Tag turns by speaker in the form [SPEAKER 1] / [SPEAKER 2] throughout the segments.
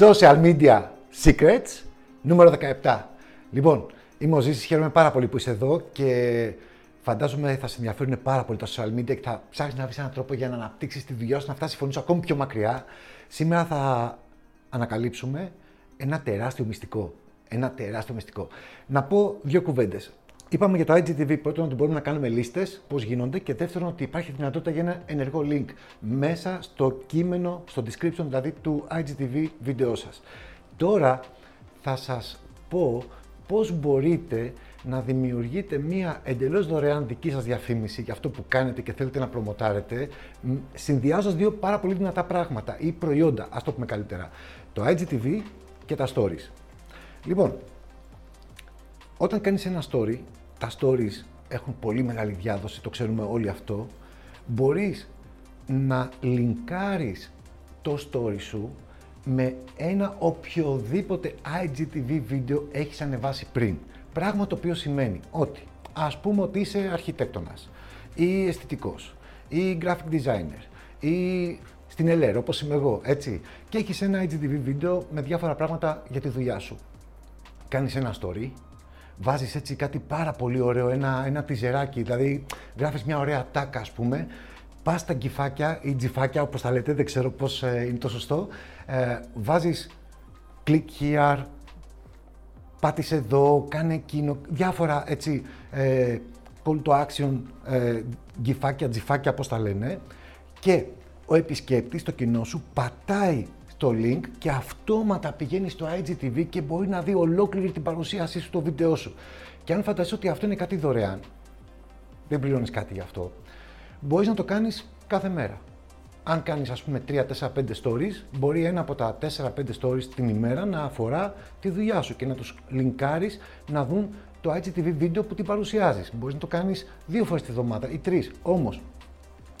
[SPEAKER 1] Social Media Secrets, νούμερο 17. Λοιπόν, είμαι ο Ζήσης, χαίρομαι πάρα πολύ που είσαι εδώ και φαντάζομαι θα σε ενδιαφέρουν πάρα πολύ τα social media και θα ψάχνεις να βρεις έναν τρόπο για να αναπτύξεις τη δουλειά σου, να φτάσεις η φωνή σου ακόμη πιο μακριά. Σήμερα θα ανακαλύψουμε ένα τεράστιο μυστικό. Ένα τεράστιο μυστικό. Να πω δύο κουβέντες. Είπαμε για το IGTV πρώτον ότι μπορούμε να κάνουμε λίστες, πώς γίνονται, και δεύτερον ότι υπάρχει δυνατότητα για ένα ενεργό link μέσα στο κείμενο, στο description δηλαδή του IGTV βίντεο σας. Τώρα θα σας πω πώς μπορείτε να δημιουργείτε μία εντελώς δωρεάν δική σας διαφήμιση για αυτό που κάνετε και θέλετε να προμοτάρετε, συνδυάζοντας δύο πάρα πολύ δυνατά πράγματα ή προϊόντα, ας το πούμε καλύτερα. Το IGTV και τα stories. Λοιπόν, όταν κάνεις ένα story, τα stories έχουν πολύ μεγάλη διάδοση, το ξέρουμε όλοι αυτό, μπορείς να λινκάρεις το story σου με ένα οποιοδήποτε IGTV βίντεο έχεις ανεβάσει πριν. Πράγμα το οποίο σημαίνει ότι, ας πούμε ότι είσαι αρχιτέκτονας ή αισθητικός ή graphic designer ή στην ΕΛΕΡ όπως είμαι εγώ, έτσι, και έχεις ένα IGTV βίντεο με διάφορα πράγματα για τη δουλειά σου. Κάνεις ένα story, βάζεις έτσι κάτι πάρα πολύ ωραίο, ένα, ένα τυζεράκι, δηλαδή γράφεις μια ωραία τάκα ας πούμε, πας στα γκυφάκια ή τζιφάκια όπως τα λέτε, δεν ξέρω πώς ε, είναι το σωστό, ε, βάζεις click here, πάτησε εδώ, κάνε εκείνο, διάφορα έτσι ε, call to action, ε, γκυφάκια, τζιφάκια όπως τα λένε. Και ο επισκέπτης, το κοινό σου, πατάει το link και αυτόματα πηγαίνει στο IGTV και μπορεί να δει ολόκληρη την παρουσίασή σου στο βίντεο σου. Και αν φανταστείς ότι αυτό είναι κάτι δωρεάν, δεν πληρώνεις κάτι γι' αυτό, μπορείς να το κάνεις κάθε μέρα. Αν κάνεις ας πούμε 3, 4, 5 stories, μπορεί ένα από τα 4, 5 stories την ημέρα να αφορά τη δουλειά σου και να τους λινκάρεις να δουν το IGTV βίντεο που την παρουσιάζεις. Μπορείς να το κάνεις δύο φορές τη βδομάδα ή τρεις. Όμως,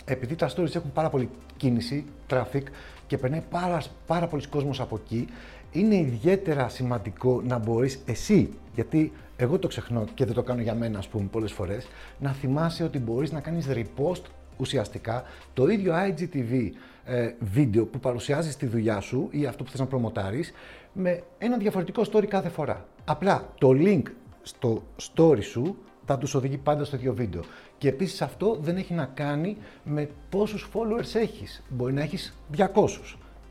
[SPEAKER 1] επειδή τα stories έχουν πάρα πολύ κίνηση, traffic και περνάει πάρα, πάρα πολλοί κόσμος από εκεί, είναι ιδιαίτερα σημαντικό να μπορείς εσύ, γιατί εγώ το ξεχνώ και δεν το κάνω για μένα, ας πούμε, πολλές φορές, να θυμάσαι ότι μπορείς να κάνεις repost ουσιαστικά το ίδιο IGTV ε, βίντεο που παρουσιάζεις τη δουλειά σου ή αυτό που θες να προμοτάρεις με ένα διαφορετικό story κάθε φορά. Απλά το link στο story σου θα τους οδηγεί πάντα στο ίδιο βίντεο. Και επίσης αυτό δεν έχει να κάνει με πόσους followers έχεις. Μπορεί να έχεις 200,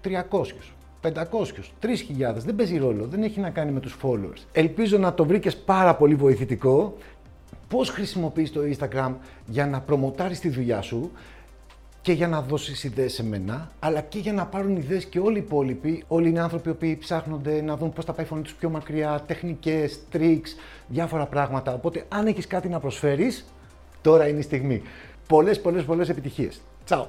[SPEAKER 1] 300, 500, 3.000, δεν παίζει ρόλο, δεν έχει να κάνει με τους followers. Ελπίζω να το βρήκες πάρα πολύ βοηθητικό. Πώς χρησιμοποιείς το Instagram για να προμοτάρεις τη δουλειά σου και για να δώσεις ιδέες σε μένα, αλλά και για να πάρουν ιδέες και όλοι οι υπόλοιποι. Όλοι είναι άνθρωποι που ψάχνονται να δουν πώς θα πάει η φωνή τους πιο μακριά, τεχνικές, τρίξ, διάφορα πράγματα. Οπότε, αν έχεις κάτι να προσφέρεις, τώρα είναι η στιγμή. Πολλές, πολλές, πολλές επιτυχίες. Τσαου!